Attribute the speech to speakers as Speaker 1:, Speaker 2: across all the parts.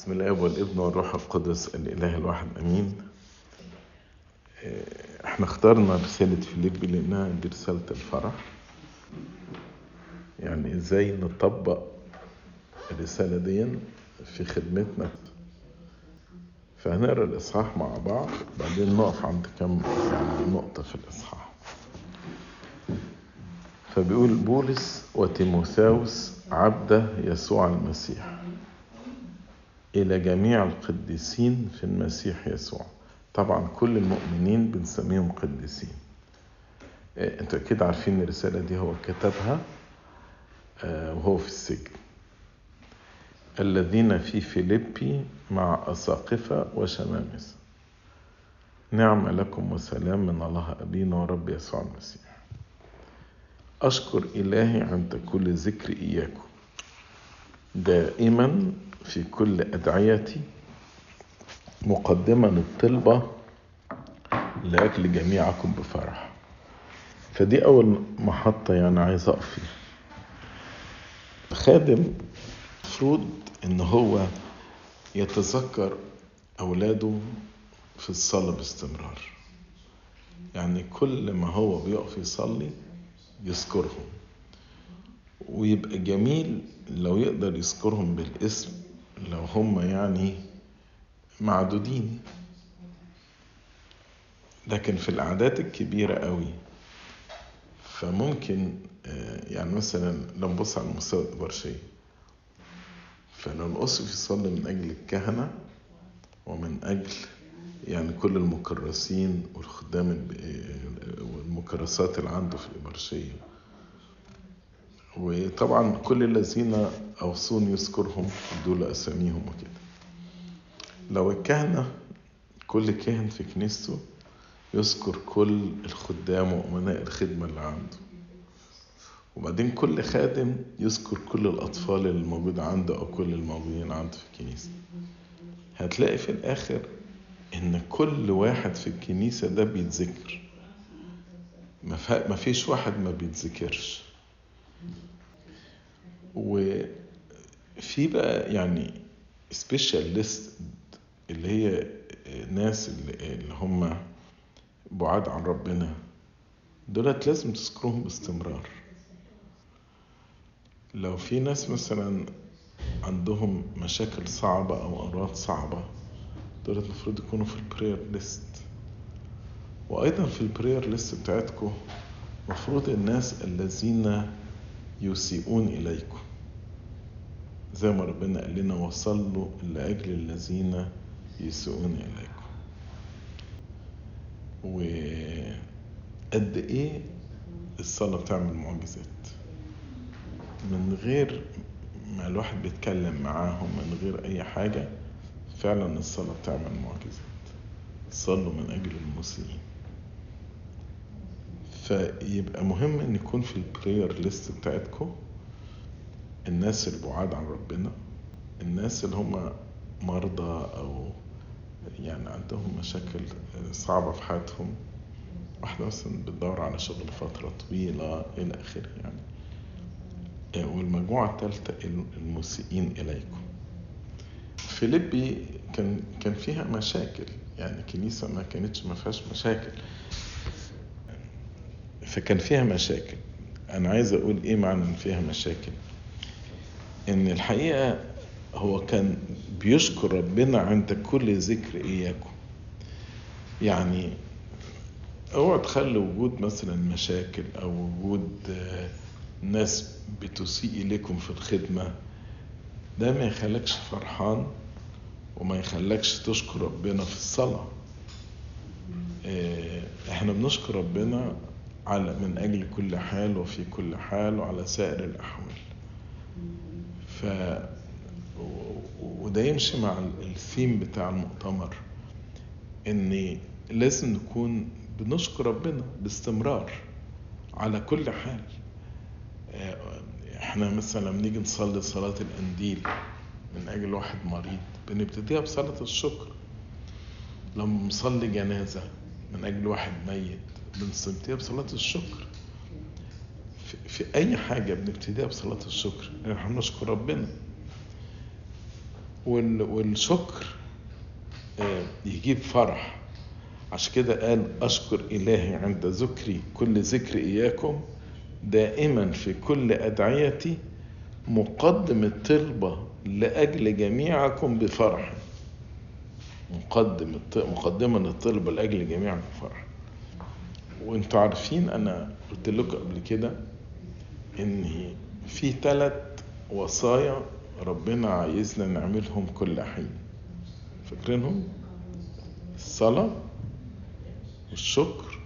Speaker 1: بسم الله والابن والروح القدس الإله الواحد آمين. إحنا اخترنا رسالة فيليبي لأنها دي رسالة الفرح. يعني إزاي نطبق الرسالة دي في خدمتنا؟ فهنقرأ الإصحاح مع بعض بعدين نقف عند كم يعني نقطة في الإصحاح. فبيقول بولس وتيموثاوس عبد يسوع المسيح. إلى جميع القديسين في المسيح يسوع. طبعا كل المؤمنين بنسميهم قديسين. أنتوا أكيد عارفين الرسالة دي هو كتبها وهو في السجن. الذين في فيليبي مع أساقفة وشمامسة نعم لكم وسلام من الله. أبينا ورب يسوع المسيح. أشكر إلهي عند كل ذكر إياكم. دائما في كل أدعيتي مقدما الطلبة لأجل جميعكم بفرح. فدي أول محطة يعني عايز أقف فيها. خادم المفروض إن هو يتذكر أولاده في الصلاة باستمرار. يعني كل ما هو بيقف يصلي يذكرهم. ويبقى جميل لو يقدر يذكرهم بالاسم لو هم يعني معدودين. لكن في الأعداد الكبيرة قوي فممكن يعني مثلا لو نبص على المستوى الإبرشية فلو الأسقف يصلي من أجل الكهنة ومن أجل يعني كل المكرسين والخدام والمكرسات اللي عنده في الإبرشية وطبعا كل الذين أوصون يذكرهم دول أساميهم وكده. لو الكهنة كل كاهن في كنيسته يذكر كل الخدام وأمناء الخدمة اللي عنده. وبعدين كل خادم يذكر كل الأطفال اللي موجودة عنده أو كل الموجودين عنده في الكنيسة. هتلاقي في الآخر إن كل واحد في الكنيسة ده بيتذكر. ما فيش واحد ما بيتذكرش. وفي بقى يعني سبيشال ليست اللي هي ناس اللي هم بعاد عن ربنا دولت لازم تذكرهم باستمرار. لو في ناس مثلا عندهم مشاكل صعبة أو أمراض صعبة دولت المفروض يكونوا في البرير ليست وأيضا في البرير ليست بتاعتكم مفروض الناس الذين يسيئون إليكم. زي ما ربنا قال لنا وصلوا لأجل الذين يسيئون إليكم. وقد إيه الصلاة بتعمل معجزات؟ من غير ما الواحد بيتكلم معاهم من غير أي حاجة فعلا الصلاة بتعمل معجزات. صلوا من أجل المسيئين. فيبقى مهم إن يكون في البرير ليست بتاعتكم. الناس البعاد عن ربنا الناس اللي هم مرضى أو يعني عندهم مشاكل صعبة في حياتهم. واحدة مثلا بتدور على شغل فترة طويلة إلى آخره يعني. والمجموعة الثالثة المسيئين إليكم. فيليبي كان كان فيها مشاكل. يعني كنيسة ما كانتش ما فيهاش مشاكل. فكان فيها مشاكل. أنا عايز أقول إيه معنى إن فيها مشاكل؟ إن الحقيقة هو كان بيشكر ربنا عند كل ذكر إياكم. يعني أوعى تخلي وجود مثلا مشاكل أو وجود ناس بتسيء إليكم في الخدمة. ده ما يخلكش فرحان وما يخلكش تشكر ربنا في الصلاة. إحنا بنشكر ربنا على من أجل كل حال وفي كل حال وعلى سائر الأحوال. ف وده يمشي مع الثيم بتاع المؤتمر إن لازم نكون بنشكر ربنا باستمرار على كل حال. إحنا مثلا بنيجي نصلي صلاة الأنديل من أجل واحد مريض بنبتديها بصلاة الشكر. لما نصلي جنازة من أجل واحد ميت بنبتديها بصلاة الشكر. في, أي حاجة بنبتديها بصلاة الشكر؟ إحنا بنشكر ربنا. وال- والشكر آه، يجيب فرح. عشان كده قال أشكر إلهي عند ذكري كل ذكر إياكم. دائما في كل أدعيتي مقدم الطلبة لأجل جميعكم بفرح. مقدم مقدما الطلبة لأجل جميعكم بفرح. وانتوا عارفين أنا قلت لكم قبل كده إن في ثلاث وصايا ربنا عايزنا نعملهم كل حين. فاكرينهم؟ الصلاة والشكر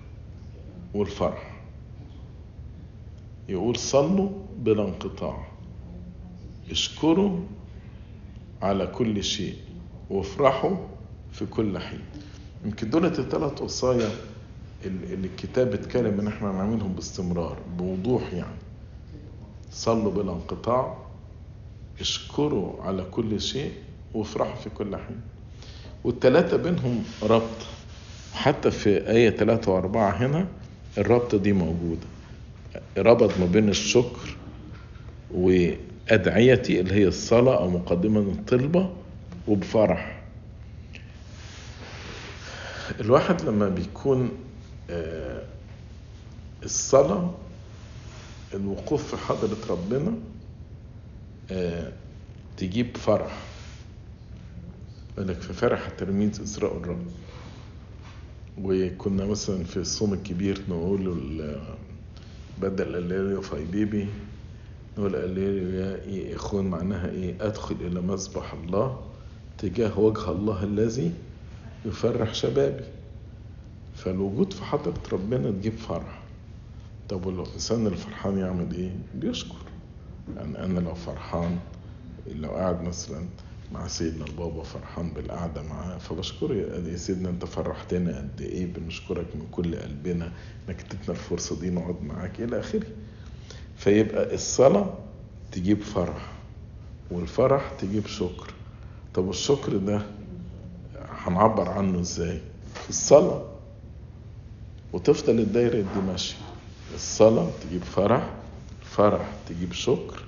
Speaker 1: والفرح. يقول صلوا بلا انقطاع. اشكروا على كل شيء وافرحوا في كل حين. يمكن دولت الثلاث وصايا اللي الكتاب اتكلم إن إحنا نعملهم باستمرار بوضوح يعني. صلوا بلا انقطاع اشكروا على كل شيء وافرحوا في كل حين. والتلاتة بينهم ربط. حتى في آية ثلاثة وأربعة هنا الرابطة دي موجودة. ربط ما بين الشكر وأدعيتي اللي هي الصلاة أو مقدمة الطلبة وبفرح. الواحد لما بيكون الصلاة الوقوف في حضرة ربنا آه، تجيب فرح. لك في فرح التلاميذ إسراء الرب. وكنا مثلا في الصوم الكبير نقول بدل الليل في بيبي نقول الليل يا إخوان معناها إيه؟ أدخل إلى مسبح الله تجاه وجه الله الذي يفرح شبابي. فالوجود في حضرة ربنا تجيب فرح طب والإنسان الفرحان يعمل إيه؟ بيشكر. يعني أنا لو فرحان لو قاعد مثلا مع سيدنا البابا فرحان بالقعدة معاه فبشكره يا سيدنا أنت فرحتنا قد إيه؟ بنشكرك من كل قلبنا إنك اديتنا الفرصة دي نقعد معاك إلى آخره. فيبقى الصلاة تجيب فرح والفرح تجيب شكر. طب الشكر ده هنعبر عنه إزاي؟ في الصلاة وتفضل الدايرة دي ماشية الصلاة تجيب فرح فرح تجيب شكر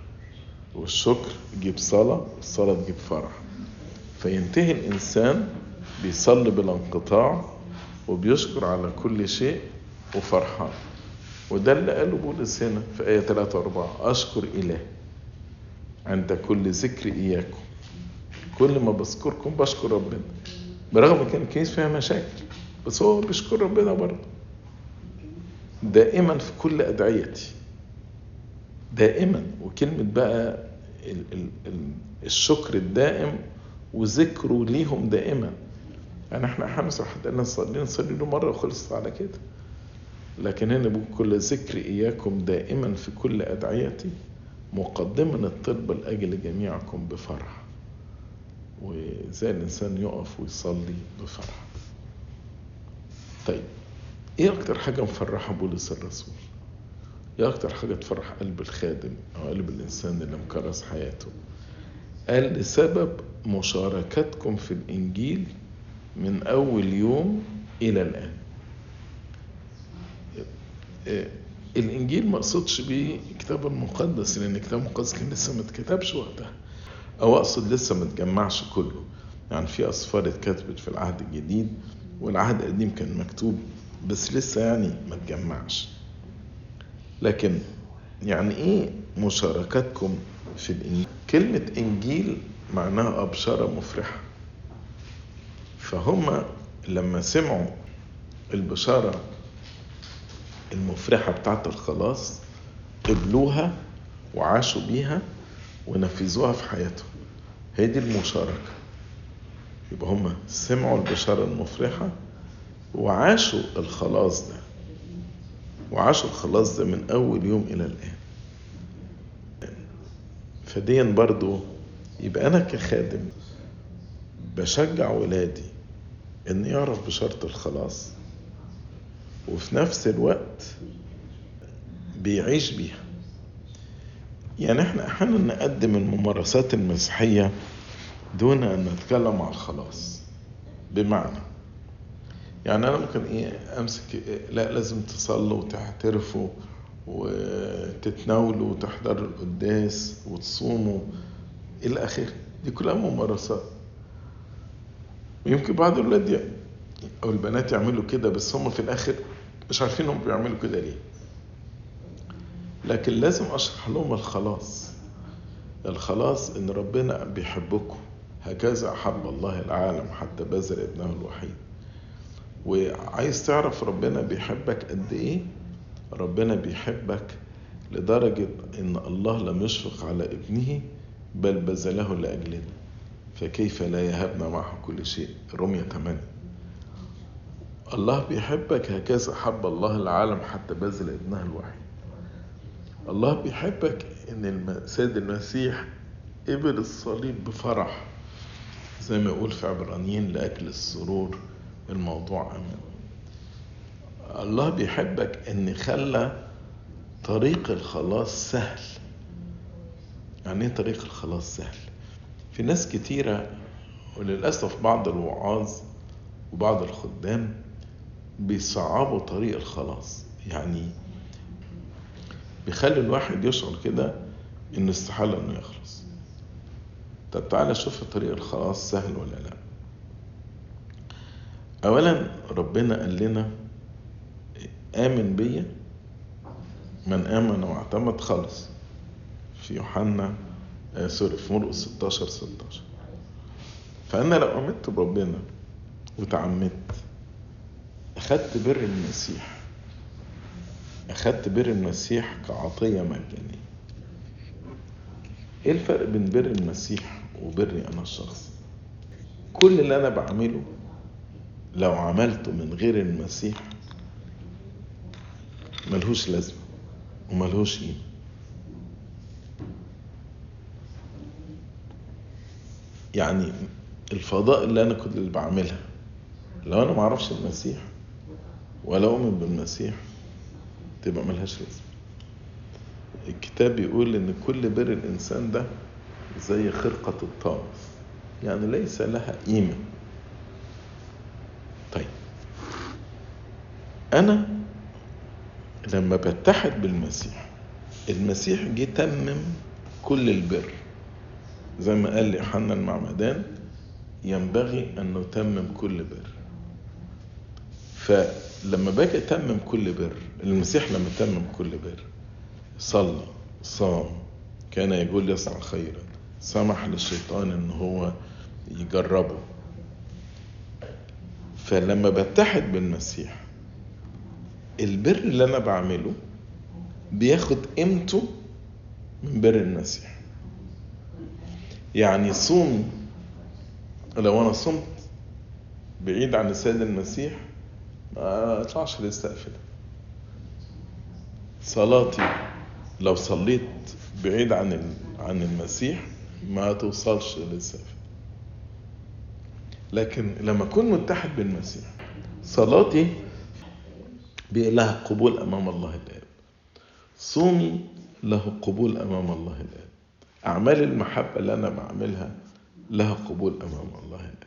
Speaker 1: والشكر يجيب صلاة والصلاة تجيب فرح. فينتهي الإنسان بيصلي بلا انقطاع وبيشكر على كل شيء وفرحان. وده اللي قاله بولس هنا في آية 3 و4 أشكر إله عند كل ذكر إياكم. كل ما بذكركم بشكر ربنا برغم ان كان الكنيسة فيها مشاكل بس هو بيشكر ربنا برضه. دائما في كل أدعيتي. دائما. وكلمة بقى ال ال ال الشكر الدائم وذكره ليهم دائما. يعني إحنا حد قال نصلي نصلي له مرة وخلصت على كده. لكن هنا كل ذكر إياكم دائما في كل أدعيتي مقدما الطلب لأجل جميعكم بفرح. وازاي الإنسان يقف ويصلي بفرح. طيب. إيه أكتر حاجة مفرحة بولس الرسول؟ إيه أكتر حاجة تفرح قلب الخادم أو قلب الإنسان اللي مكرس حياته؟ قال لسبب مشاركتكم في الإنجيل من أول يوم إلى الآن. إيه، الإنجيل ما أقصدش بيه الكتاب المقدس لأن الكتاب المقدس كان لسه ما اتكتبش وقتها. أو أقصد لسه ما اتجمعش كله. يعني في اسفار اتكتبت في العهد الجديد والعهد القديم كان مكتوب بس لسه يعني ما اتجمعش لكن يعني إيه مشاركتكم في الإنجيل؟ كلمة إنجيل معناها ابشارة مفرحة. فهم لما سمعوا البشارة المفرحة بتاعت الخلاص قبلوها وعاشوا بيها ونفذوها في حياتهم. هي دي المشاركة. يبقى هم سمعوا البشارة المفرحة وعاشوا الخلاص ده. وعاشوا الخلاص ده من أول يوم إلى الآن. فديا برضو يبقى أنا كخادم بشجع ولادي إن يعرف بشارة الخلاص. وفي نفس الوقت بيعيش بيها. يعني إحنا أحيانا نقدم الممارسات المسيحية دون أن نتكلم عن الخلاص. بمعنى يعني أنا ممكن إيه أمسك إيه لا لازم تصلوا وتعترفوا وتتناولوا وتحضروا القداس وتصوموا إلى آخره. دي كلها ممارسات. ويمكن بعض الولاد أو البنات يعملوا كده بس هم في الآخر مش عارفين هم بيعملوا كده ليه. لكن لازم أشرح لهم الخلاص. الخلاص إن ربنا بيحبكم. هكذا أحب الله العالم حتى بذل ابنه الوحيد. وعايز تعرف ربنا بيحبك قد إيه؟ ربنا بيحبك لدرجة إن الله لم يشفق على ابنه بل بذله لاجلنا فكيف لا يهبنا معه كل شيء؟ رمية 8 الله بيحبك هكذا حب الله العالم حتى بذل ابنه الوحيد. الله بيحبك إن السيد المسيح قبل الصليب بفرح زي ما يقول في عبرانيين لأجل السرور. الموضوع امام الله بيحبك إن خلى طريق الخلاص سهل. يعني إيه طريق الخلاص سهل؟ في ناس كتيرة وللأسف بعض الوعاظ وبعض الخدام بيصعبوا طريق الخلاص. يعني بيخلي الواحد يشعر كده إنه استحالة إنه يخلص. طب تعالى شوف طريق الخلاص سهل ولا لأ. اولا ربنا قال لنا آمن بيا من آمن واعتمد خلص في يوحنا آه سوري في مرقس 16 16 فأنا لو آمنت بربنا وتعمدت أخدت بر المسيح أخدت بر المسيح كعطية مجانية. إيه الفرق بين بر المسيح وبري أنا الشخصي كل اللي أنا بعمله لو عملته من غير المسيح ملهوش لازمة وملهوش قيمة. يعني الفضاء اللي أنا كنت اللي بعملها لو أنا معرفش المسيح ولا أؤمن بالمسيح تبقى ملهاش لازمة. الكتاب بيقول إن كل بر الإنسان ده زي خرقة الطامس يعني ليس لها قيمة. أنا لما بتحد بالمسيح المسيح جه تمم كل البر. زي ما قال يوحنا المعمدان ينبغي أن نتمم كل بر. فلما باجي أتمم كل بر المسيح لما تمم كل بر صلى صام. كان يقول يسعى خيرا. سمح للشيطان إن هو يجربه. فلما بتحد بالمسيح البر اللي أنا بعمله بياخد قيمته من بر المسيح يعني صومي لو أنا صمت بعيد عن السيد المسيح ما أطلعش للسقف ده صلاتي لو صليت بعيد عن عن المسيح ما توصلش للسقف لكن لما أكون متحد بالمسيح صلاتي لها قبول أمام الله الآب. صومي له قبول أمام الله الآب. أعمال المحبة اللي أنا بعملها لها قبول أمام الله الآب.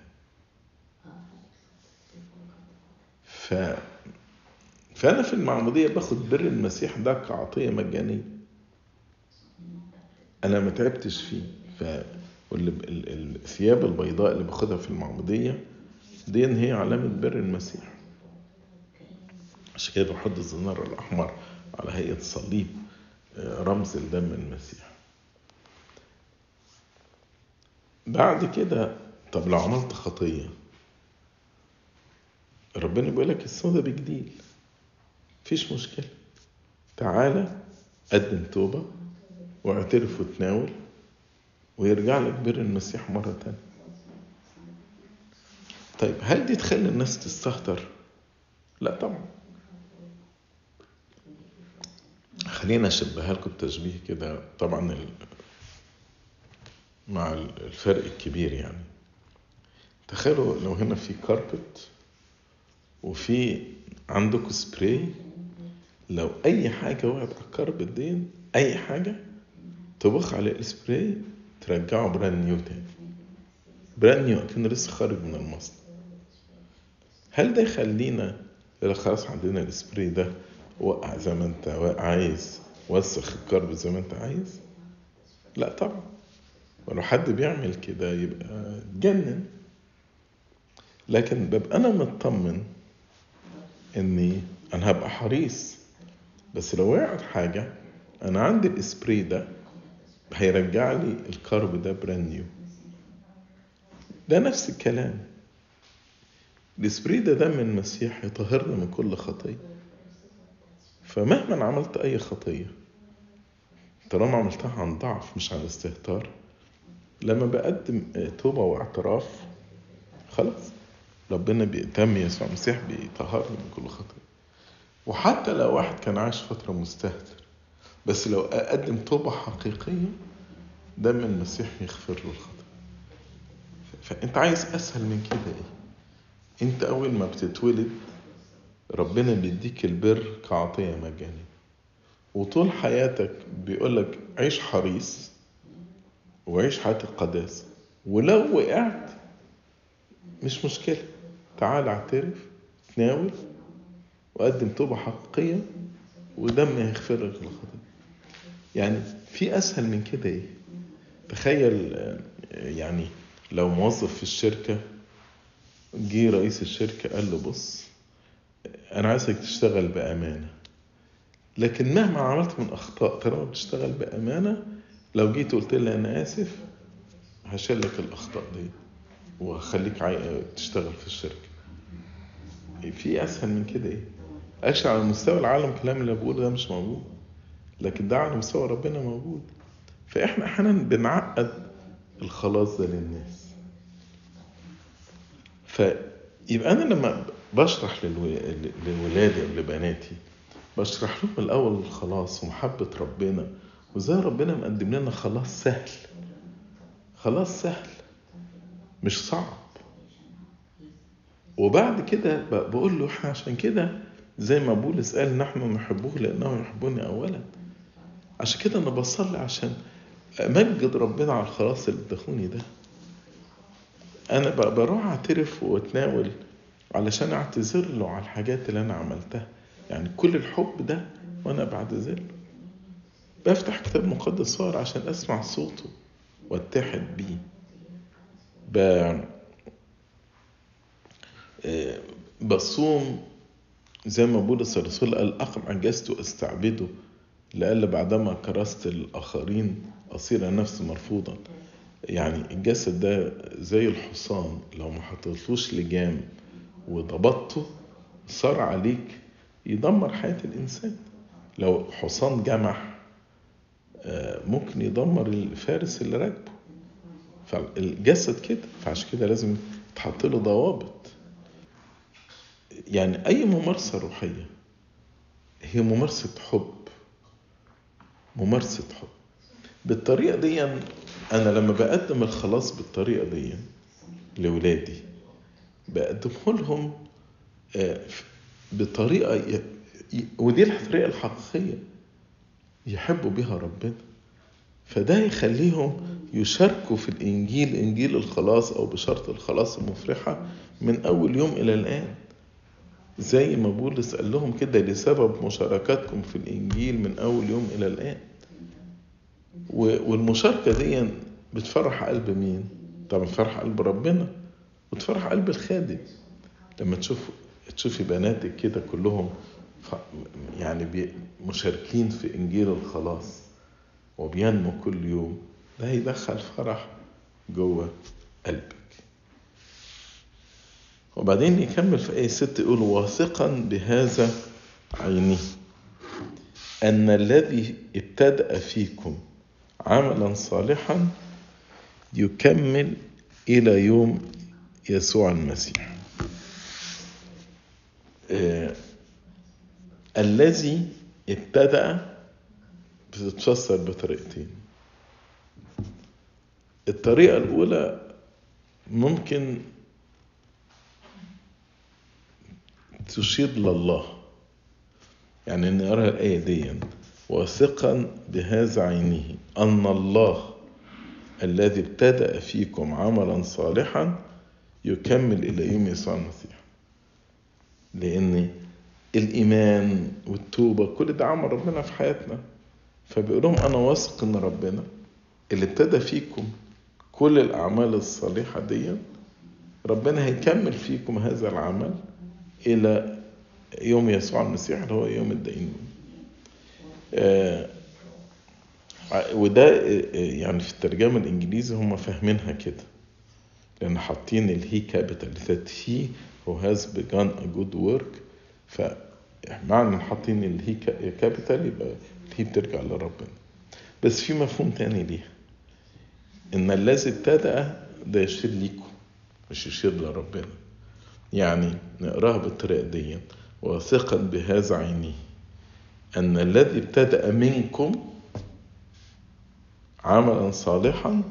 Speaker 1: ف فأنا في المعمودية باخد بر المسيح ده كعطية مجانية. أنا ما تعبتش فيه. ف الثياب البيضاء اللي باخدها في المعمودية دي هي علامة بر المسيح. عشان كده بحط الزنار الأحمر على هيئة صليب رمز لدم المسيح. بعد كده طب لو عملت خطية ربنا بيقول لك الصودا بجديد. مفيش مشكلة. تعالى قدم توبة واعترف وتناول ويرجع لك بر المسيح مرة تانية. طيب هل دي تخلي الناس تستهتر؟ لا طبعا. خلينا أشبهها لكم بتشبيه كده طبعا مع الفرق الكبير يعني. تخيلوا لو هنا في carpet وفي عندكم سبراي لو أي حاجة وقعت على ال carpet دي أي حاجة تبخ على السبراي ترجعه brand new تاني. brand new كان لسه خارج من المصنع. هل ده يخلينا لا خلاص عندنا السبراي ده وقع زي ما انت عايز. وسخ ال carpet زي ما انت عايز؟ لا طبعا. ولو حد بيعمل كده يبقى اتجنن لكن ببقى أنا مطمن إني أنا هبقى حريص. بس لو وقعت حاجة أنا عندي الإسبري ده هيرجع لي ال carpet ده brand new ده نفس الكلام. الإسبري ده دم المسيح يطهرنا من كل خطية فمهما عملت أي خطية طالما عملتها عن ضعف مش عن استهتار لما بقدم توبة واعتراف خلاص ربنا بيتم يسوع المسيح بيطهرني من كل خطية وحتى لو واحد كان عايش فترة مستهتر بس لو أقدم توبة حقيقية دم المسيح يغفر له الخطأ فأنت عايز أسهل من كده إيه؟ أنت أول ما بتتولد ربنا بيديك البر كعطية مجانية. وطول حياتك بيقولك عيش حريص وعيش حياة القداسة ولو وقعت مش مشكلة. تعال اعترف تناول وقدم توبة حقيقية ودم هيغفر لك الخطية يعني في أسهل من كده إيه؟ تخيل يعني لو موظف في الشركة جه رئيس الشركة قال له بص أنا عايزك تشتغل بأمانة لكن مهما عملت من أخطاء طالما بتشتغل بأمانة لو جيت قلت لي أنا آسف هشيل لك الأخطاء دي وهخليك. تشتغل في الشركة في أسهل من كده إيه؟ أكشن على مستوى العالم الكلام اللي بقوله ده مش موجود لكن ده على مستوى ربنا موجود فإحنا أحيانا بنعقد الخلاص ده للناس فيبقى أنا لما بشرح لولادي أو لبناتي بشرح لهم الأول الخلاص ومحبة ربنا وإزاي ربنا مقدم لنا خلاص سهل. خلاص سهل مش صعب. وبعد كده بقول له إحنا عشان كده زي ما بولس قال نحن نحبه لأنه يحبني اولا. عشان كده أنا بصلي عشان أمجد ربنا على الخلاص اللي ادخوني ده. أنا بروح أعترف وأتناول علشان اعتذر له على الحاجات اللي أنا عملتها. يعني كل الحب ده وأنا بعتذر له. بفتح كتاب مقدس صور عشان أسمع صوته واتحد بيه. ب... بصوم زي ما بولس الرسول قال أقمع جسد وأستعبده لألا بعدما كرست الآخرين أصير نفسي مرفوضا. يعني الجسد ده زي الحصان لو ما حطيتلوش لجام وضبطته صار عليك يدمر حياة الإنسان. لو حصان جمح ممكن يدمر الفارس اللي راكبه. فالجسد كده فعشان كده لازم تحط له ضوابط. يعني أي ممارسة روحية هي ممارسة حب. ممارسة حب. بالطريقة دي أنا لما بقدم الخلاص بالطريقة دي لولادي بقدمه لهم بطريقة ودي الطريقة الحقيقية يحبوا بها ربنا. فده يخليهم يشاركوا في الإنجيل إنجيل الخلاص أو بشرط الخلاص المفرحة من أول يوم إلى الآن. زي ما بولس قال لهم كده لسبب مشاركتكم في الإنجيل من أول يوم إلى الآن. والمشاركة دي بتفرح قلب مين؟ طبعا بتفرح قلب ربنا. وتفرح قلب الخادم. لما تشوف تشوفي بناتك كده كلهم يعني مشاركين في إنجيل الخلاص وبينمو كل يوم ده هيدخل فرح جوه قلبك. وبعدين يكمل في آية ست يقول واثقا بهذا عينه أن الذي ابتدأ فيكم عملا صالحا يكمل إلى يوم يسوع المسيح. آه الذي ابتدأ بتتفسر بطريقتين. الطريقة الأولى ممكن تشير لله يعني أرى الآية دي. واثقا بهذا عينه أن الله الذي ابتدأ فيكم عملا صالحا يكمل إلى يوم يسوع المسيح. لأن الإيمان والتوبة كل ده عمل ربنا في حياتنا. فبيقول لهم أنا واثق إن ربنا اللي ابتدى فيكم كل الأعمال الصالحة دي ربنا هيكمل فيكم هذا العمل إلى يوم يسوع المسيح اللي هو يوم الدينون آه وده يعني في الترجمة الإنجليزي هم فاهمينها كده. لأن حاطين ال he capital that he who has begun a good work. فمعنى حاطين ال he capital يبقى ال he بترجع لربنا. بس في مفهوم تاني ليها. إن الذي ابتدأ ده يشير ليكم مش يشير لربنا. يعني نقراها بالطريقة دي واثقا بهذا عينيه أن الذي ابتدأ منكم عملا صالحا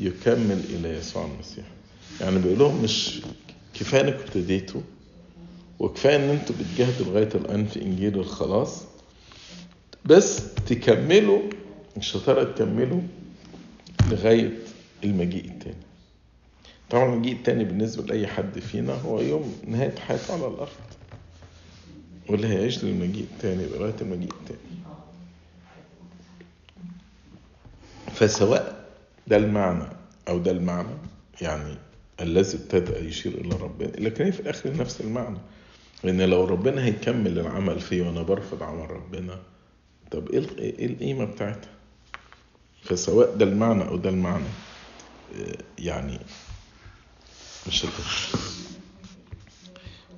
Speaker 1: يكمل إلى يسوع المسيح. يعني بيقول لهم مش كفاية إنكم ابتديتوا وكفاية إن أنتوا بتجاهدوا لغاية الآن في إنجيل الخلاص بس تكملوا الشطارة تكملوا لغاية المجيء التاني. طبعا المجيء التاني بالنسبة لأي حد فينا هو يوم نهاية حياته على الأرض واللي هيعيش للمجيء التاني لغاية المجيء التاني. فسواء ده المعنى أو ده المعنى يعني الذي ابتدأ يشير إلى ربنا. لكن في الآخر نفس المعنى لأن لو ربنا هيكمل العمل فيه وأنا برفض عمل ربنا طب إيه القيمة بتاعتها؟ فسواء ده المعنى أو ده المعنى يعني مش هتفرق.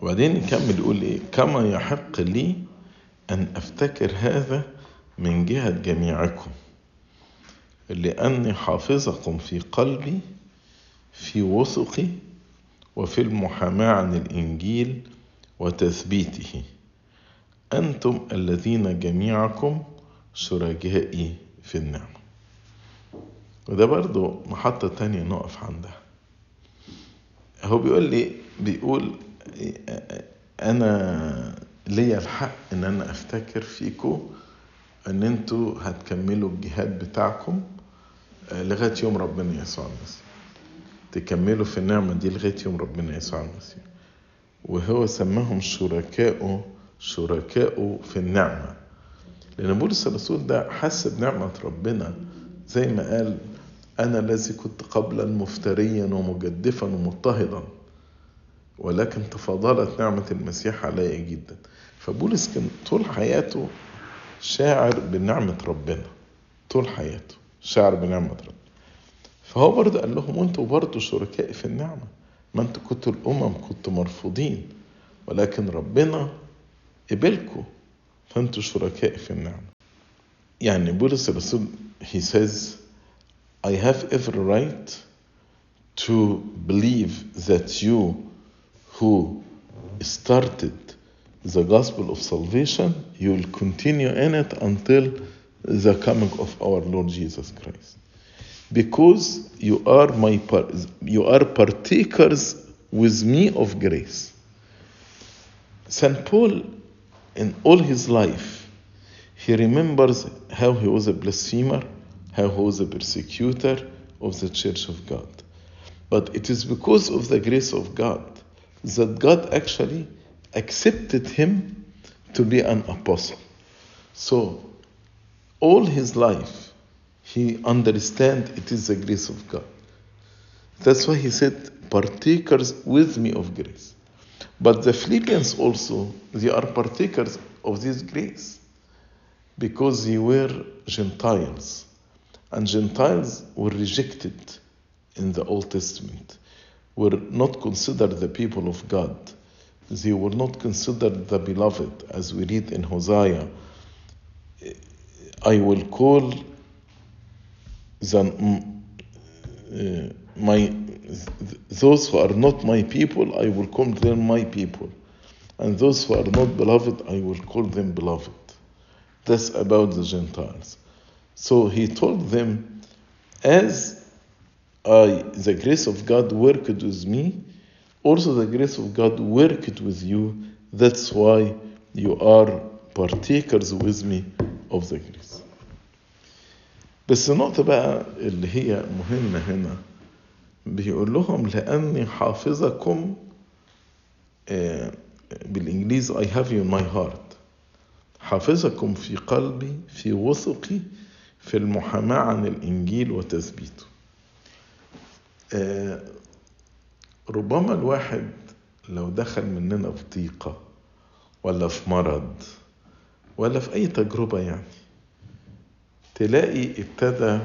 Speaker 1: وبعدين نكمل يقول إيه؟ كما يحق لي أن أفتكر هذا من جهة جميعكم. لأني حافظكم في قلبي في وثقي وفي المحاماة عن الإنجيل وتثبيته. أنتم الذين جميعكم شركائي في النعمة. وده برضو محطة تانية نقف عندها. هو بيقول لي بيقول أنا ليا الحق إن أنا أفتكر فيكم إن أنتوا هتكملوا الجهاد بتاعكم لغاية يوم ربنا يسوع المسيح. تكملوا في النعمة دي لغاية يوم ربنا يسوع المسيح. وهو سماهم شركاء شركاء في النعمة. لأن بولس الرسول ده حس بنعمة ربنا زي ما قال أنا الذي كنت قبلا مفتريا ومجدفا ومضطهدا ولكن تفضلت نعمة المسيح علي جدا. فبولس كان طول حياته شاعر بنعمة ربنا. طول حياته. شاعر بنعمة ربنا فهو برضه قال لهم وانتوا برضه شركاء في النعمة. ما أنتوا كنتوا الأمم كنتوا مرفوضين. ولكن ربنا قبلكم. فأنتوا شركاء في النعمة. يعني بولس الرسول he says I have every right to believe that you who started the gospel of salvation you will continue in it until the coming of our Lord Jesus Christ. Because you are my you are partakers with me of grace. St Paul in all his life he remembers how he was a blasphemer how he was a persecutor of the church of God. But it is because of the grace of God that God actually accepted him to be an apostle. So all his life he understand it is the grace of God. That's why he said, partakers with me of grace. But the Philippians also, they are partakers of this grace because they were Gentiles. And Gentiles were rejected in the Old Testament, were not considered the people of God. They were not considered the beloved, as we read in Hosea. I will call the, uh, my those who are not my people, I will call them my people, and those who are not beloved, I will call them beloved. That's about the Gentiles. So he told them, as I, the grace of God worked with me, also the grace of God worked with you. That's why you are partakers with me of the grace. بس النقطة بقى اللي هي مهمة هنا بيقول لهم لأني حافظكم بالإنجليزي I have you in my heart حافظكم في قلبي في وثقي في المحاماة عن الإنجيل وتثبيته آه، ربما الواحد لو دخل مننا في ضيقة ولا في مرض ولا في أي تجربة يعني. تلاقي ابتدى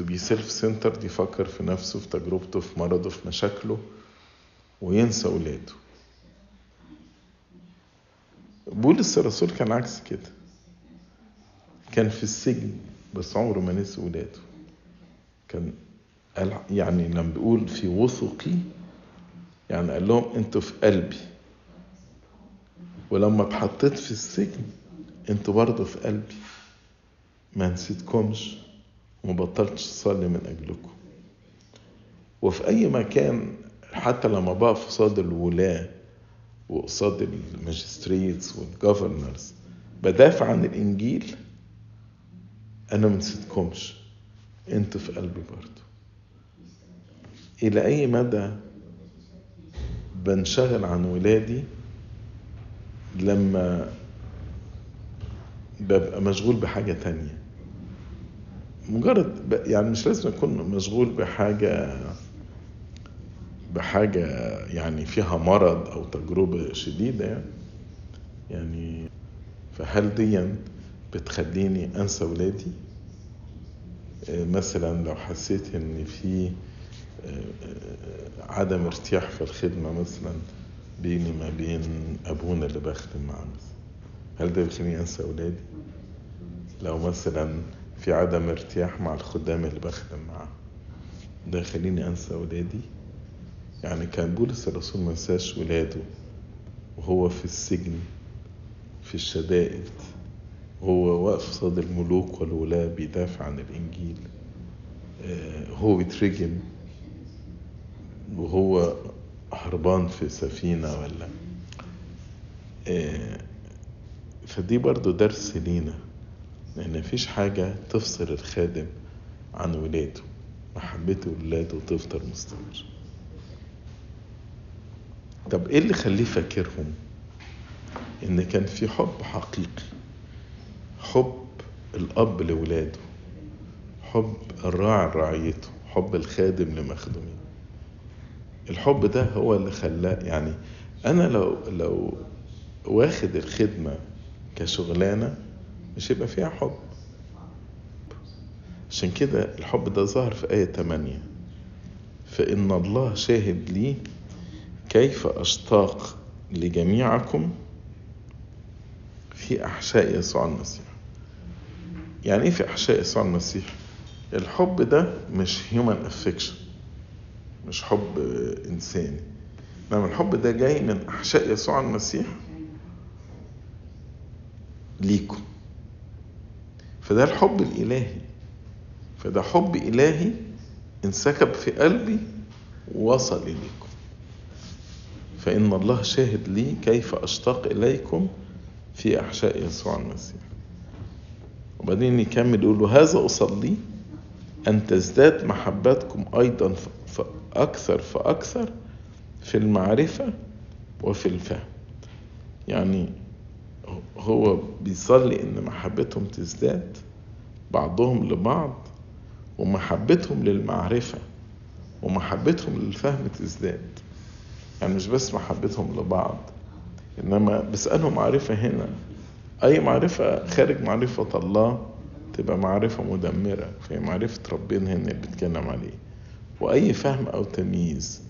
Speaker 1: to be self centered يفكر في نفسه في تجربته في مرضه في مشاكله وينسى ولاده بولس الرسول كان عكس كده. كان في السجن بس عمره ما نسي ولاده كان قال يعني لما بيقول في وثقي يعني قال لهم أنتوا في قلبي. ولما اتحطيت في السجن أنتوا برضه في قلبي. ما نسيتكمش وما بطلتش اصلي من أجلكم. وفي أي مكان حتى لما بقف قصاد الولاة وقصاد ال magistrates وال governors بدافع عن الإنجيل أنا ما نسيتكمش. أنتوا في قلبي برضه. إلى أي مدى بنشغل عن ولادي لما ببقى مشغول بحاجة تانية. مجرد يعني مش لازم أكون مشغول بحاجة بحاجة يعني فيها مرض أو تجربة شديدة يعني, فهل دي بتخليني أنسى ولادي؟ مثلا لو حسيت إن في عدم ارتياح في الخدمة مثلا بيني ما بين أبونا اللي بخدم معاه هل ده بيخليني أنسى أولادي؟ لو مثلا في عدم ارتياح مع الخدام اللي بخدم معاه ده يخليني أنسى أولادي؟ يعني كان بولس الرسول ما نساش ولاده وهو في السجن في الشدائد وهو واقف قصاد الملوك والولاة بيدافع عن الإنجيل هو بيترجم وهو هربان في سفينة ولا فدي برضو درس لينا لأن مفيش حاجة تفصل الخادم عن ولاده محبته ولاده تفضل مستمر. طب إيه اللي خليه فاكرهم؟ إن كان في حب حقيقي حب الأب لولاده حب الراعي لرعيته حب الخادم لمخدومين الحب ده هو اللي خلاه يعني أنا لو لو واخد الخدمة كشغلانة مش هيبقى فيها حب. عشان كده الحب ده ظهر في آية 8 فإن الله شاهد لي كيف أشتاق لجميعكم في أحشاء يسوع المسيح. يعني إيه في أحشاء يسوع المسيح؟ الحب ده مش human affection. مش حب إنساني. إنما الحب ده جاي من أحشاء يسوع المسيح ليكم. فده الحب الإلهي. فده حب إلهي انسكب في قلبي ووصل إليكم. فإن الله شاهد لي كيف أشتاق إليكم في أحشاء يسوع المسيح. وبعدين يكمل يقول له هذا أصلي أن تزداد محبتكم أيضا فأكثر فأكثر في المعرفة وفي الفهم. يعني هو بيصلي إن محبتهم تزداد بعضهم لبعض ومحبتهم للمعرفة ومحبتهم للفهم تزداد. يعني مش بس محبتهم لبعض إنما بس انه معرفة هنا. أي معرفة؟ خارج معرفة الله تبقى معرفة مدمرة فهي معرفة ربنا هنا اللي بيتكلم عليه. وأي فهم أو تمييز.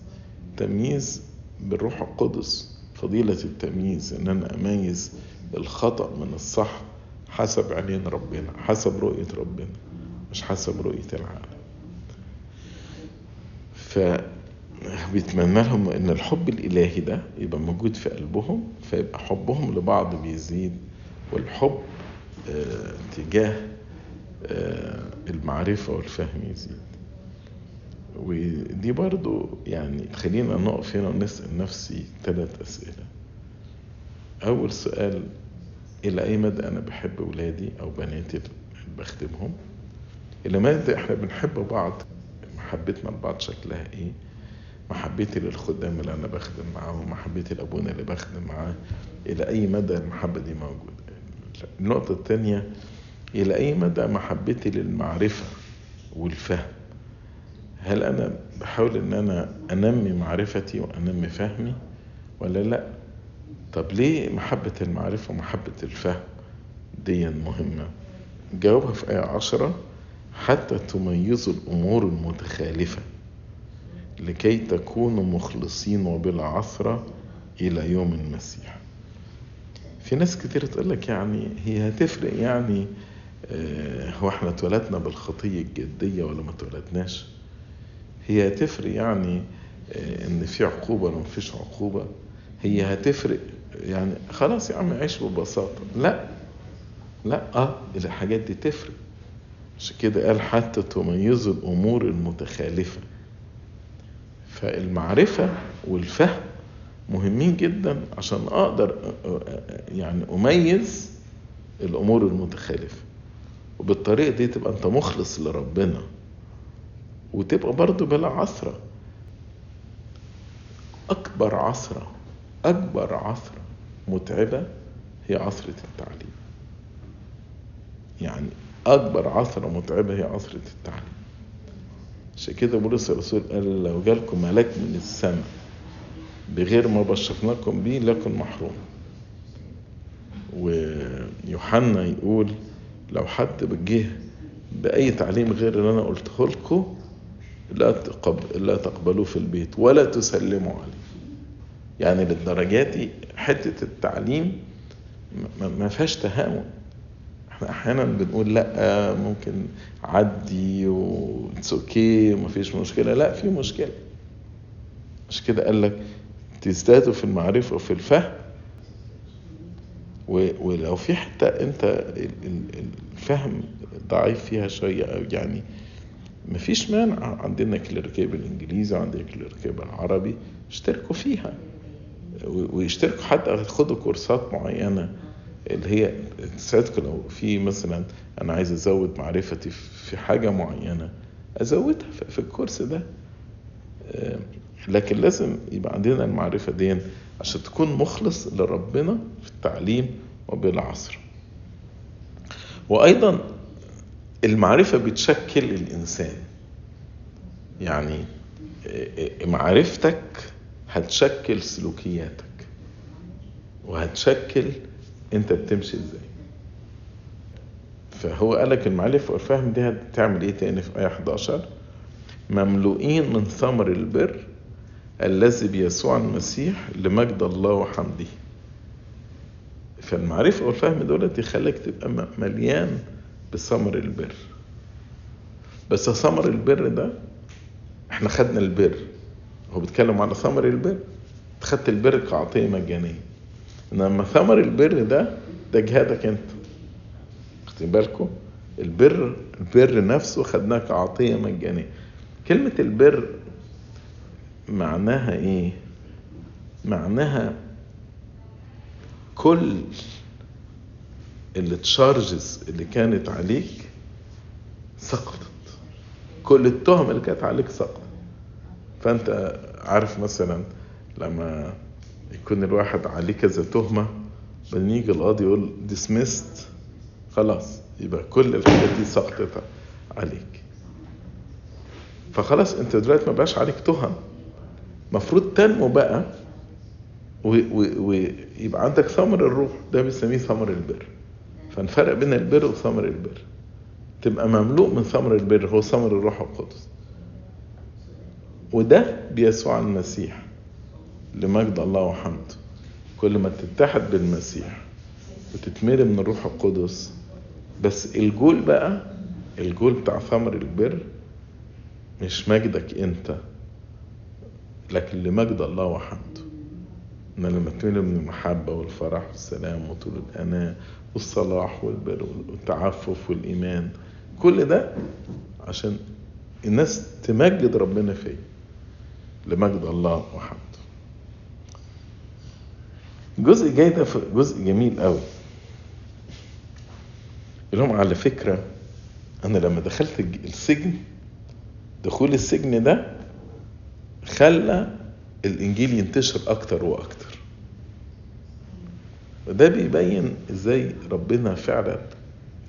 Speaker 1: تمييز بالروح القدس. فضيلة التمييز إن أنا أميز الخطأ من الصح حسب عينين ربنا حسب رؤية ربنا مش حسب رؤية العالم. فبيتمنى لهم إن الحب الإلهي ده يبقى موجود في قلبهم فيبقى حبهم لبعض بيزيد والحب آه تجاه آه المعرفة والفهم يزيد. ودي برضو يعني خلينا نقف هنا ونسأل نفسي ثلاث أسئلة. أول سؤال إلى أي مدى أنا بحب ولادي أو بناتي اللي بخدمهم إلى مدى إحنا بنحب بعض؟ محبتنا لبعض شكلها إيه؟ محبتي للخدام اللي أنا بخدم معاهم محبتي لأبونا اللي بخدم معاه إلى أي مدى المحبة دي موجودة؟ النقطة الثانية إلى أي مدى محبتي للمعرفة والفهم؟ هل أنا بحاول إن أنا أنمي معرفتي وأنمي فهمي ولا لأ؟ طب ليه محبة المعرفة ومحبة الفهم دي مهمة؟ جاوبها في آية عشرة حتى تميزوا الأمور المتخالفة لكي تكونوا مخلصين وبلا عثرة إلى يوم المسيح. في ناس كتير تقول لك يعني هي هتفرق يعني آه، هو إحنا اتولدنا بالخطية الجدية ولا ما اتولدناش؟ هي هتفرق يعني آه، إن في عقوبة ولا مفيش عقوبة. هي هتفرق يعني خلاص يا عم عيش ببساطة. لا لا آه الحاجات دي تفرق. عشان كده قال حتى تميزوا الأمور المتخالفة. فالمعرفة والفهم مهمين جدا عشان أقدر يعني أميز الأمور المتخالفة. وبالطريقة دي تبقى أنت مخلص لربنا. وتبقى برضو بلا عثرة. أكبر عثرة أكبر عثرة متعبة هي عثرة التعليم. يعني أكبر عثرة متعبة هي عثرة التعليم. عشان كده بولس الرسول قال لو جالكم ملاك من السماء بغير ما بشرناكم بيه لكن محروم. ويوحنا يقول لو حد جه بأي تعليم غير اللي أنا قلته لكم لا لا تقبلوه في البيت ولا تسلموا عليه. يعني للدرجة دي حتة التعليم ما فيهاش تهاون. إحنا أحيانا بنقول لأ ممكن عدي وإتس أوكي ومفيش مشكلة. لأ في مشكلة. مش كده قال لك تزدادوا في المعرفة وفي الفهم؟ ولو في حتة أنت الفهم ضعيف فيها شوية أو يعني مفيش مانع. عندنا كليركيه بالانجليزي وعندنا كليركيه بالعربي اشتركوا فيها. ويشتركوا حتى خدوا كورسات معينة اللي هي تساعدكم لو في مثلا أنا عايز أزود معرفتي في حاجة معينة أزودها في الكورس ده. لكن لازم يبقى عندنا المعرفة دي عشان تكون مخلص لربنا في التعليم وبالعصر. وأيضا المعرفة بتشكل الإنسان. يعني معرفتك هتشكل سلوكياتك. وهتشكل أنت بتمشي إزاي. فهو قال لك المعرفة والفهم دي هتعمل إيه تاني في آية 11 مملوئين من ثمر البر الذي بيسوع المسيح لمجد الله وحمده. فالمعرفة والفهم دولت يخليك تبقى مليان بثمر البر. بس ثمر البر ده إحنا خدنا البر. هو بيتكلم على ثمر البر. خدت البر كعطية مجانية. إنما ثمر البر ده ده جهادك أنت. واخدين بالكم البر البر نفسه خدناه كعطية مجانية. كلمة البر معناها إيه؟ معناها كل اللي تشارجز اللي كانت عليك سقطت. كل التهم اللي كانت عليك سقطت. فأنت عارف مثلا لما يكون الواحد عليه كذا تهمة بعدين يجي القاضي يقول ديسمست خلاص يبقى كل الحاجات دي سقطت عليك. فخلاص أنت دلوقتي ما بقاش عليك تهم. المفروض تنمو بقى ويبقى عندك ثمر الروح. ده بنسميه ثمر البر. فنفرق بين البر وثمر البر. تبقى مملوء من ثمر البر هو ثمر الروح القدس. وده بيسوع المسيح لمجد الله وحمده كل ما تتحد بالمسيح وتتملي من الروح القدس بس الجول بقى الجول بتاع ثمر البر مش مجدك انت لكن لمجد الله وحمده إن لما تملي من المحبة والفرح والسلام وطول الاناة والصلاح والبر والتعفف والإيمان. كل ده عشان الناس تمجد ربنا فيه لمجد الله وحمده. الجزء الجاي ده جزء جميل قوي. لهم على فكرة أنا لما دخلت السجن دخول السجن ده خلى الإنجيل ينتشر أكتر وأكتر. وده بيبين إزاي ربنا فعلا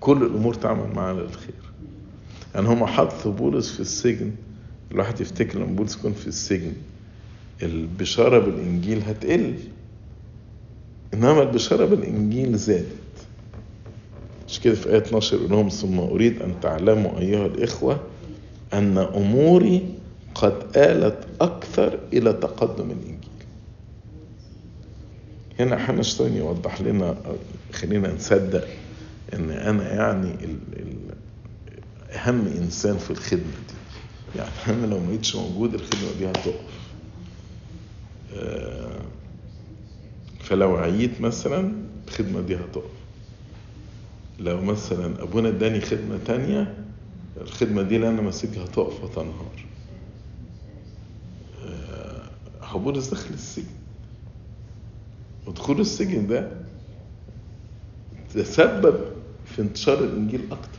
Speaker 1: كل الأمور تعمل معانا للخير. يعني هم حطوا بولس في السجن الواحد يفتكر لما بولس يكون في السجن البشارة بالإنجيل هتقل إنما البشارة بالإنجيل زادت. مش كده في آية 12 يقول لهم ثم أريد أن تعلموا أيها الإخوة أن أموري قد آلت أكثر إلى تقدم الإنجيل. هنا الشيطان يوضح لنا خلينا نصدق إن أنا يعني ال ال أهم إنسان في الخدمة دي. يعني أنا لو ما موجود الخدمة دي هتقف. آه، فلو عييت مثلا الخدمة دي هتقف. لو مثلا أبونا إداني خدمة تانية الخدمة دي اللي أنا ماسكها هتقف وتنهار. آه، هو بولس دخل السجن. ودخول السجن ده تسبب في انتشار الإنجيل أكتر.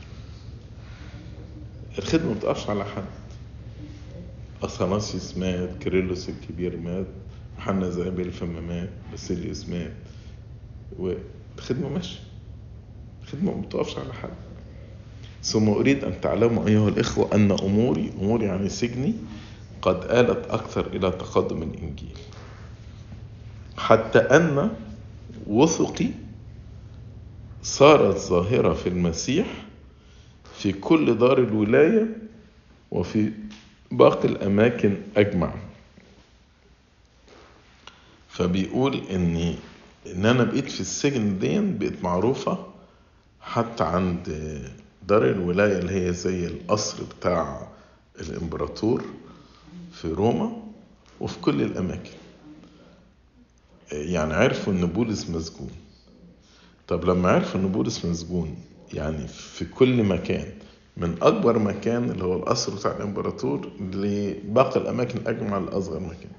Speaker 1: الخدمة ما بتقفش على حد. اثناسيوس مات كيرلس الكبير مات يوحنا ذهبي الفم مات باسيليوس مات. والخدمة ماشية. الخدمة ما بتقفش على حد. ثم أريد أن تعلموا أيها الإخوة أن أموري أموري يعني سجني قد آلت أكثر إلى تقدم الإنجيل. حتى أن وثقي صارت ظاهرة في المسيح في كل دار الولاية وفي باقي الأماكن أجمع. فبيقول إني إن أنا بقيت في السجن دي بقيت معروفة حتى عند دار الولاية اللي هي زي القصر بتاع الإمبراطور في روما وفي كل الأماكن. يعني عرفوا إن بولس مسجون. طب لما عرفوا إن بولس مسجون يعني في كل مكان من أكبر مكان اللي هو القصر بتاع الإمبراطور لباقي الأماكن أجمع لأصغر مكان.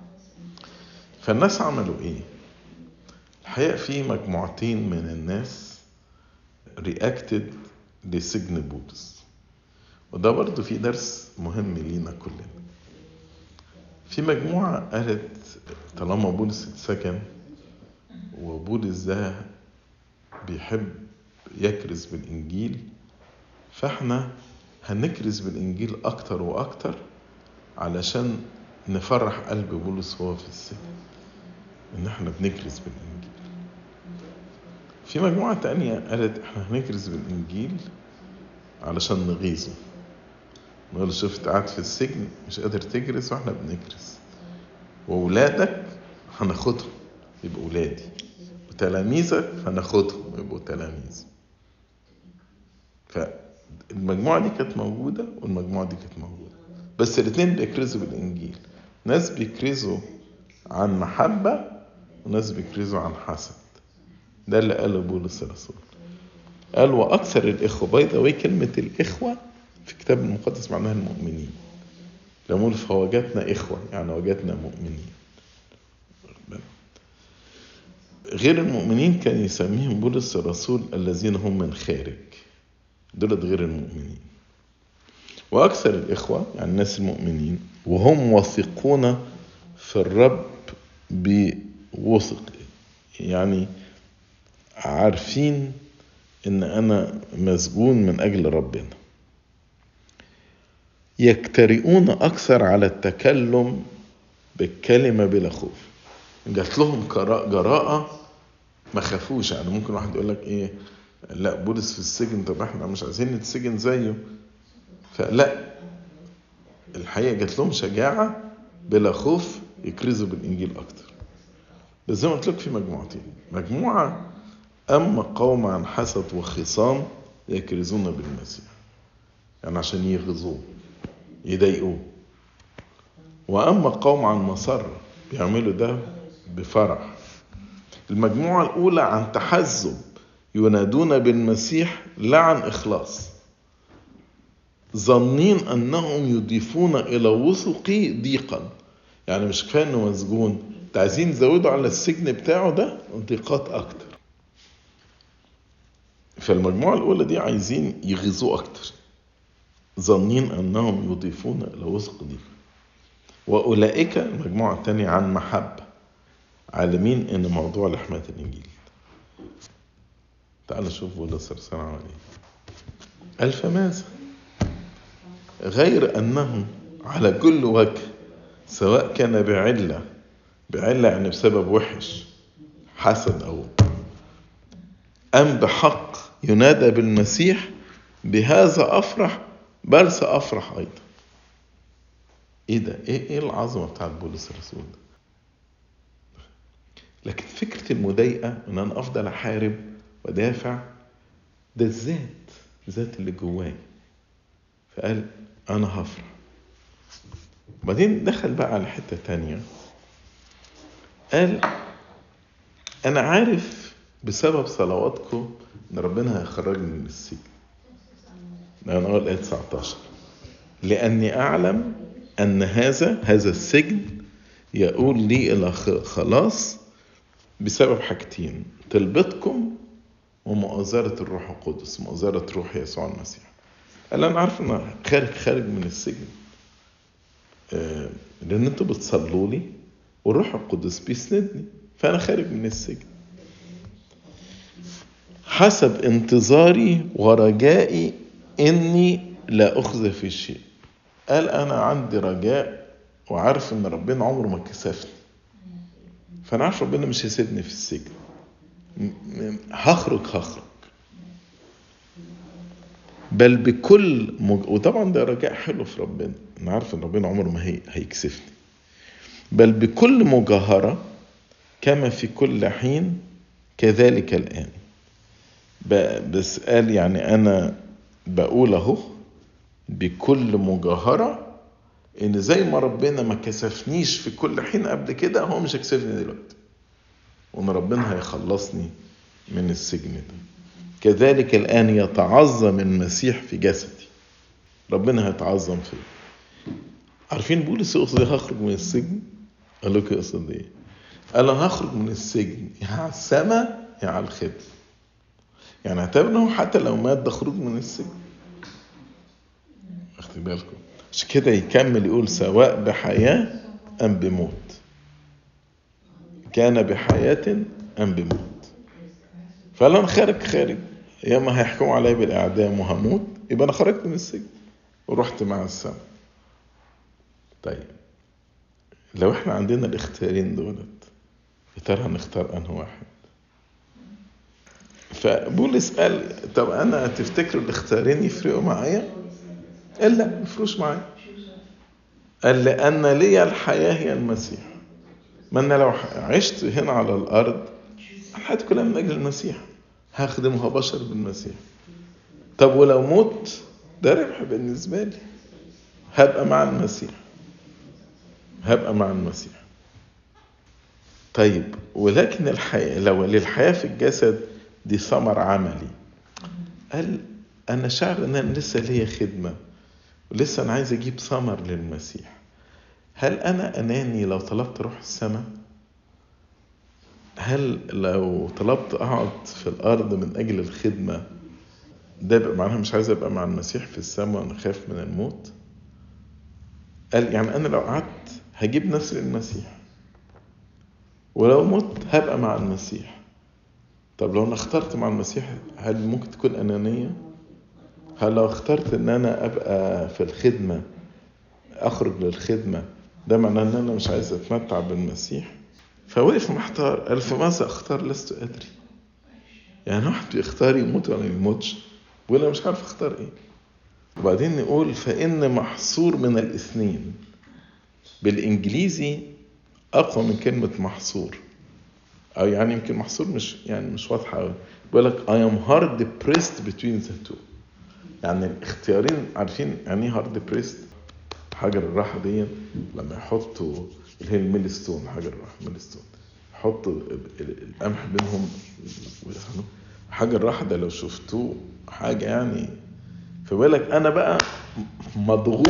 Speaker 1: فالناس عملوا إيه؟ الحقيقة في مجموعتين من الناس رياكتد لسجن بولس. وده برضه في درس مهم لينا كلنا. في مجموعة قالت طالما بولس اتسجن وبولس ده بيحب يكرز بالإنجيل فإحنا هنكرز بالإنجيل أكتر وأكتر علشان نفرح قلب بولس وهو في السجن إن إحنا بنكرز بالإنجيل. في مجموعة تانية قالت إحنا هنكرز بالإنجيل علشان نغيظه. نقول شفت قاعد في السجن مش قادر تكرز وإحنا بنكرز. وولادك هناخدهم يبقوا ولادي وتلاميذك هناخدهم يبقوا تلاميذ. فالمجموعة دي كانت موجودة والمجموعة دي كانت موجودة. بس الاتنين بيكرزوا بالإنجيل. ناس بيكرزوا عن محبة وناس بيكرزوا عن حسد. ده اللي قاله بولس الرسول. قال وأكثر الإخوة باي ذا كلمة الإخوة في الكتاب المقدس معناها المؤمنين. لما فوجدنا إخوة يعني وجدنا مؤمنين. غير المؤمنين كان يسميهم بولس الرسول الذين هم من خارج. دولت غير المؤمنين. وأكثر الإخوة يعني الناس المؤمنين وهم واثقون في الرب بوثق. يعني عارفين إن أنا مسجون من أجل ربنا. يجترئون أكثر على التكلم بالكلمة بلا خوف. جات لهم جراءة ما خافوش. يعني ممكن واحد يقول لك إيه لا بولس في السجن طب إحنا مش عايزين نتسجن زيه. فلا الحقيقة جات لهم شجاعة بلا خوف يكرزوا بالإنجيل أكتر. بس زي ما قلت لك في مجموعتين. مجموعة أما قوم عن حسد وخصام يكرزون بالمسيح. يعني عشان يغزوه يضايقوه. وأما قوم عن مسرة بيعملوا ده بفرح. المجموعة الأولى عن تحزب ينادون بالمسيح لا عن إخلاص. ظنين أنهم يضيفون إلى وثقي ضيقا. يعني مش كفاية إنه مسجون. ده عايزين يزودوا على السجن بتاعه ده؟ ضيقات أكتر. فالمجموعة الأولى دي عايزين يغيظوه أكتر. ظنين أنهم يضيفون إلى وثق ضيق وأولئك المجموعة الثانية عن محبة. عالمين إن موضوع لحماية الإنجيل تعال نشوف بولس الرسول عمل إيه قال فماذا غير أنهم على كل وجه سواء كان بعلة بعلة يعني بسبب وحش حسد أو أم بحق ينادى بالمسيح بهذا أفرح بل سأفرح أيضا إيه ده؟ إيه, إيه العظمة بتاعت بولس الرسول ده؟ لكن فكرة المضايقة إن أنا أفضل أحارب ودافع ده الذات ذات اللي جواي فقال أنا هفرح. وبعدين دخل بقى على حتة تانية. قال أنا عارف بسبب صلواتكم إن ربنا هيخرجني من السجن. أنا أقول آية 19 لأني أعلم أن هذا هذا السجن يقول لي إلى خلاص بسبب حاجتين طلبتكم ومؤازرة الروح القدس مؤازرة روح يسوع المسيح. قال أنا عارف أن خارج خارج من السجن. لأن أنتوا بتصلوا لي والروح القدس بيسندني فأنا خارج من السجن. حسب انتظاري ورجائي إني لا أخذ في شيء. قال أنا عندي رجاء وعارف إن ربنا عمره ما كسفني. فأنا عارف ربنا مش هيسيبني في السجن. هخرج هخرج. بل بكل مج... وطبعا ده رجاء حلو في ربنا. أنا عارف إن ربنا عمره ما هي... هيكسفني. بل بكل مجاهرة كما في كل حين كذلك الآن. بس قال يعني أنا بقول أهو بكل مجاهرة إن زي ما ربنا ما كسفنيش في كل حين قبل كده هو مش هيكسفني دلوقتي. وإن ربنا هيخلصني من السجن ده. كذلك الآن يتعظم المسيح في جسدي. ربنا هيتعظم فيه. عارفين بولس يقصد إيه؟ هخرج من السجن؟ قال لك يقصد إيه؟ قال أنا هخرج من السجن يا على السماء يا على الخدمة يعني اعتبر حتى لو مات ده خروج من السجن. واخد بالكم؟ عشان كده يكمل يقول سواء بحياة أم بموت. كان بحياة أم بموت. أنا خارج خارج. يا اما هيحكموا عليا بالإعدام وهموت يبقى أنا خرجت من السجن ورحت مع السماء. طيب لو إحنا عندنا الاختيارين دولت يا ترى هنختار انهي واحد؟ فبولس قال طب أنا تفتكروا الاختيارين يفرقوا معايا؟ قال لا ما يفرقوش معايا. قال لأن لي الحياة هي المسيح. ما أنا لو عشت هنا على الأرض حياتي كلها من أجل المسيح. هخدمها بشر بالمسيح. طب ولو مت ده ربح بالنسبة لي. هبقى مع المسيح. هبقى مع المسيح. طيب ولكن الحياة لو للحياة في الجسد دي ثمر عملي. قال أنا شعر إن أنا لسه ليا خدمة. ولسه أنا عايز أجيب ثمر للمسيح. هل أنا أناني لو طلبت روح السماء؟ هل لو طلبت أقعد في الأرض من أجل الخدمة ده يبقى معناها مش عايز أبقى مع المسيح في السماء خايف من الموت؟ قال يعني أنا لو قعدت هجيب نفسي للمسيح ولو مت هبقى مع المسيح. طب لو أنا اخترت مع المسيح هل ممكن تكون أنانية؟ هل لو اخترت إن أنا أبقى في الخدمة أخرج للخدمة ده معناه إن أنا مش عايز أتمتع بالمسيح؟ فوقف محتار قال فماذا أختار لست أدري. يعني واحد بيختار يموت ولا ما يموتش؟ أنا مش عارف أختار إيه. وبعدين نقول فإن محصور من الاثنين. بالإنجليزي أقوى من كلمة محصور. أو يعني يمكن محصور مش يعني مش واضحة قوي بيقول لك I am hard pressed between the two. يعني الاختيارين عارفين يعني إيه hard pressed. حجر الراحة دي لما يحطوا اللي هي الميلستون حجر الراحة ميلستون. يحطوا القمح بينهم حجر الراحة ده لو شفتوه حاجة يعني فبالك أنا بقى مضغوط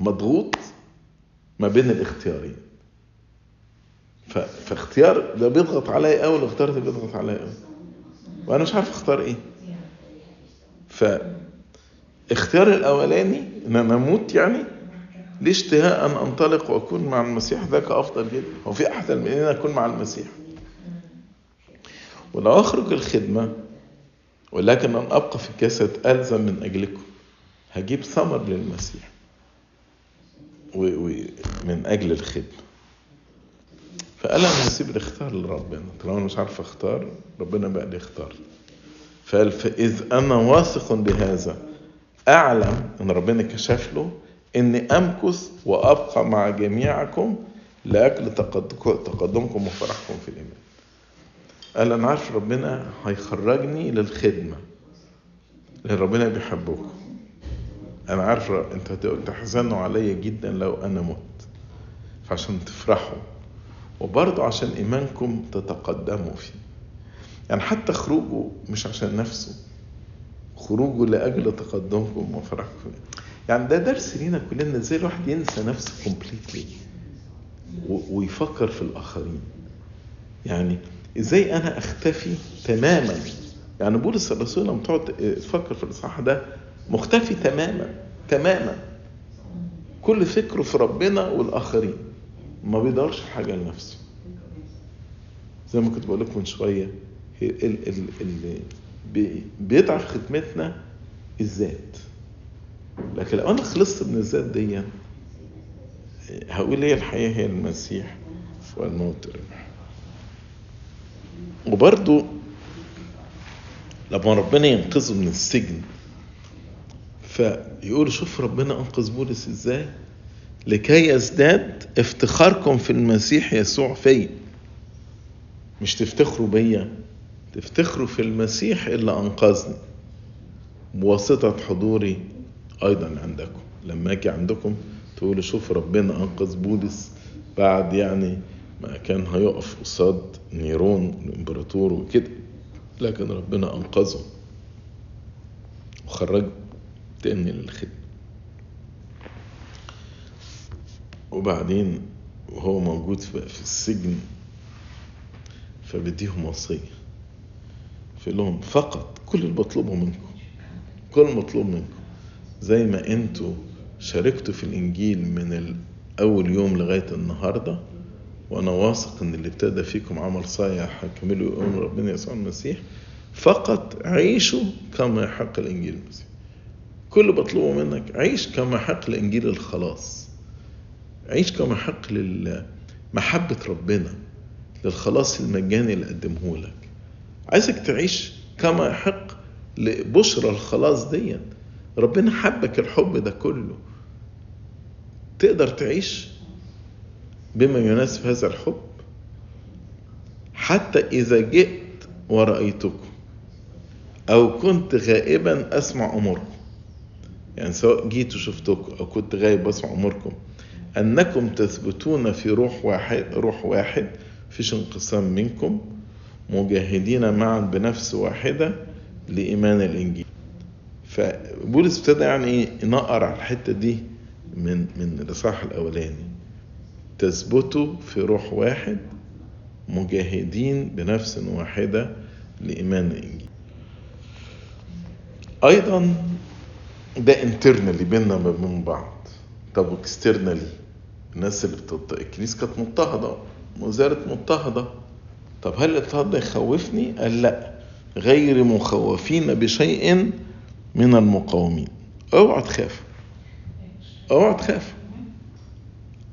Speaker 1: مضغوط ما بين الاختيارين. فاختيار ده بيضغط عليا قوي والاختيار ده بيضغط عليا قوي وأنا مش عارف أختار إيه. فاختيار الأولاني ان أنا أموت يعني ليه اشتهاء أن أنطلق وأكون مع المسيح؟ ذاك أفضل جدا. هو في أحسن من أن أكون مع المسيح. ولو أخرج الخدمة ولكن أن أبقى في الجسد ألزم من أجلكم. هجيب ثمر للمسيح. ومن أجل الخدمة. فقال أنا هسيب الاختيار لربنا. طالما أنا مش عارف أختار ربنا بقى اللي يختار. فقال فإذ أنا واثق بهذا أعلم أن ربنا كشف له إني أمكث وأبقى مع جميعكم لأجل تقدمكم وفرحكم في الإيمان. قال أنا عارف ربنا هيخرجني للخدمة. لأن ربنا بيحبكم. أنا عارف أنتوا تحزنوا عليا جدا لو أنا مت. فعشان تفرحوا. وبرضه عشان إيمانكم تتقدموا فيه. يعني حتى خروجه مش عشان نفسه. خروجه لأجل تقدمكم وفرحكم يعني ده درس لينا كلنا إزاي الواحد ينسى نفسه كومبليتلي ويفكر في الآخرين. يعني إزاي أنا أختفي تماما. يعني بولس الرسول لما تقعد تفكر في الإصحاح ده مختفي تماما تماما. كل فكره في ربنا والآخرين. ما بيدورش حاجة لنفسه. زي ما كنت بقول لكم من شوية اللي بيضعف خدمتنا الذات. لكن لو أنا خلصت من الذات دي هقول هي الحياة هي المسيح والموت ربح وبرضو لما ربنا ينقذه من السجن فيقول شوف ربنا أنقذ بولس إزاي؟ لكي يزداد افتخاركم في المسيح يسوع فيا. مش تفتخروا بيا. تفتخروا في المسيح اللي أنقذني. بواسطة حضوري أيضا عندكم. لما أجي عندكم تقولوا شوف ربنا أنقذ بولس بعد يعني ما كان هيقف قصاد نيرون الإمبراطور وكده. لكن ربنا أنقذه وخرجه تاني للخدمة. وبعدين وهو موجود في السجن فبديهم وصية. في لهم فقط كل اللي بطلبه منكم كل المطلوب منكم. زي ما أنتوا شاركتوا في الإنجيل من أول يوم لغاية النهارده وأنا واثق إن اللي ابتدى فيكم عمل صالح هيكملوا يوم ربنا يسوع المسيح. فقط عيشوا كما يحق الإنجيل المسيح. كل بطلبه منك عيش كما يحق لانجيل الخلاص. عيش كما يحق لمحبه ربنا للخلاص المجاني اللي قدمه لك عايزك تعيش كما يحق لبشرى الخلاص دي ربنا حبك الحب ده كله. تقدر تعيش بما يناسب هذا الحب. حتى إذا جئت ورأيتكم أو كنت غائبا أسمع أموركم. يعني سواء جيت وشفتكم أو كنت غايب بسمع أموركم. أنكم تثبتون في روح واحد روح واحد فيش انقسام منكم. مجاهدين معا بنفس واحدة لإيمان الإنجيل. فبولس ابتدى يعني إيه ينقر على الحتة دي من من الإصحاح الأولاني. تثبتوا في روح واحد مجاهدين بنفس واحدة لإيمان الإنجيل. أيضا ده انترنالي بيننا وبين بعض. طب اكسترنالي الناس اللي بتضطهد الكنيسة كانت مضطهدة زالت مضطهدة. طب هل الاضطهاد ده يخوفني؟ قال لا. غير مخوفين بشيء من المقاومين. اوعى تخاف. اوعى تخاف.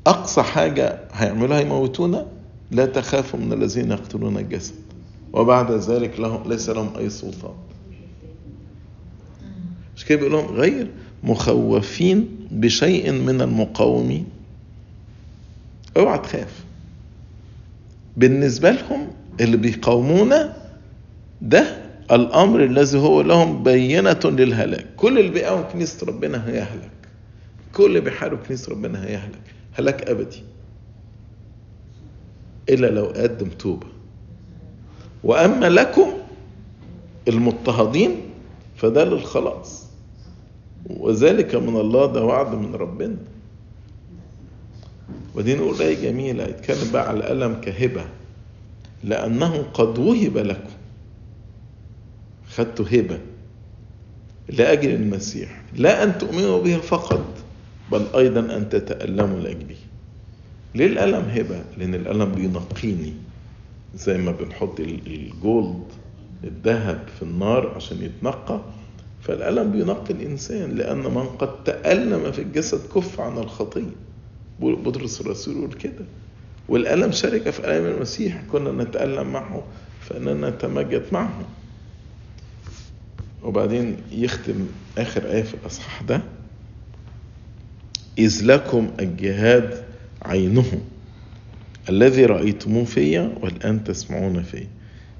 Speaker 1: أقصى حاجة هيعملوها يموتونا لا تخافوا من الذين يقتلون الجسد. وبعد ذلك لهم ليس لهم أي سلطان. مش كده بيقول لهم غير مخوفين بشيء من المقاومين. اوعى تخاف. بالنسبة لهم اللي بيقاومونا ده الأمر الذي هو لهم بينة للهلاك. كل اللي بيقاوم كنيسة ربنا هيهلك. كل اللي بيحارب كنيسة ربنا هيهلك. هلاك أبدي. إلا لو قدم توبة وأما لكم المضطهدين فده للخلاص وذلك من الله ده وعد من ربنا. ودي نقول آية جميلة. يتكلم بقى على الألم كهبة. لأنه قد وهب لكم. خدتوا هبة لأجل المسيح. لا أن تؤمنوا به فقط بل أيضا أن تتألموا لأجله. ليه الألم هبة؟ لأن الألم بينقيني زي ما بنحط الجولد الذهب في النار عشان يتنقى. فالألم بينقي الإنسان لأن من قد تألم في الجسد كف عن الخطية بطرس الرسول يقول كده. والألم شركة في ألم المسيح. كنا نتألم معه فإننا نتمجد معه. وبعدين يختم آخر آية في الأصحاح ده. إذ لكم الجهاد عينه. الذي رأيتموه فيا والآن تسمعون فيه.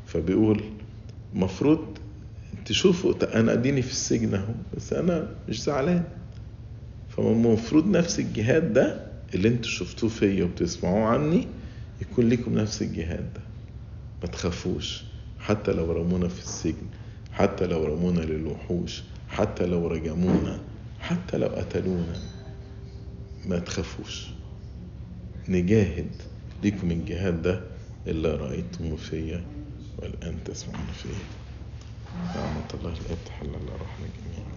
Speaker 1: فبيقول مفروض تشوفوا أنا أديني في السجن أهو بس أنا مش زعلان. فالمفروض نفس الجهاد ده اللي أنتوا شفتوه فيا وبتسمعوه عني يكون لكم نفس الجهاد ده. ما تخافوش. حتى لو رمونا في السجن حتى لو رمونا للوحوش حتى لو رجمونا حتى لو قتلونا ما تخافوش. نجاهد ليكم الجهاد ده اللي رأيتم فيا والآن تسمعون فيه. نعمة الله الآب تحل على روحنا جميعا.